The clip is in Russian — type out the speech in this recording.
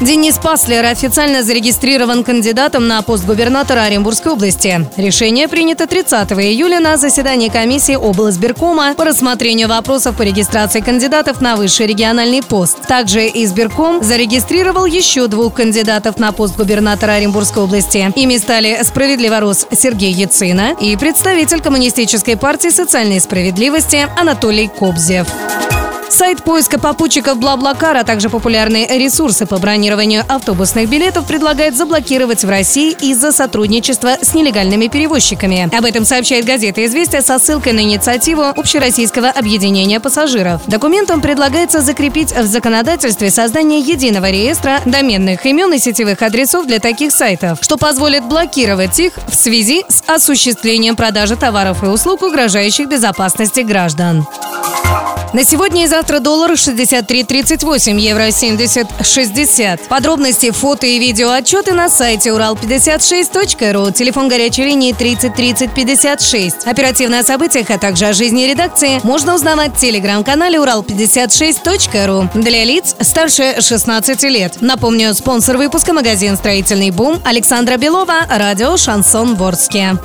Денис Паслер официально зарегистрирован кандидатом на пост губернатора Оренбургской области. Решение принято 30 июля на заседании комиссии облсбиркома по рассмотрению вопросов по регистрации кандидатов на высший региональный пост. Также избирком зарегистрировал еще двух кандидатов на пост губернатора Оренбургской области. Ими стали справедливорос Сергей Яцина и представитель Коммунистической партии социальной справедливости Анатолий Кобзев. Сайт поиска попутчиков Блаблакар, а также популярные ресурсы по бронированию автобусных билетов предлагают заблокировать в России из-за сотрудничества с нелегальными перевозчиками. Об этом сообщает газета «Известия» со ссылкой на инициативу Общероссийского объединения пассажиров. Документом предлагается закрепить в законодательстве создание единого реестра доменных имен и сетевых адресов для таких сайтов, что позволит блокировать их в связи с осуществлением продажи товаров и услуг, угрожающих безопасности граждан. На сегодня и завтра доллар 63.38, евро 70.60. Подробности, фото и видео отчеты на сайте урал56.ру. Телефон горячей линии 30 30 56. Оперативно о событиях, а также о жизни редакции можно узнавать в телеграм-канале урал56.ру для лиц старше 16 лет. Напомню, спонсор выпуска магазин «Строительный бум» Александра Белова, радио «Шансон Ворске».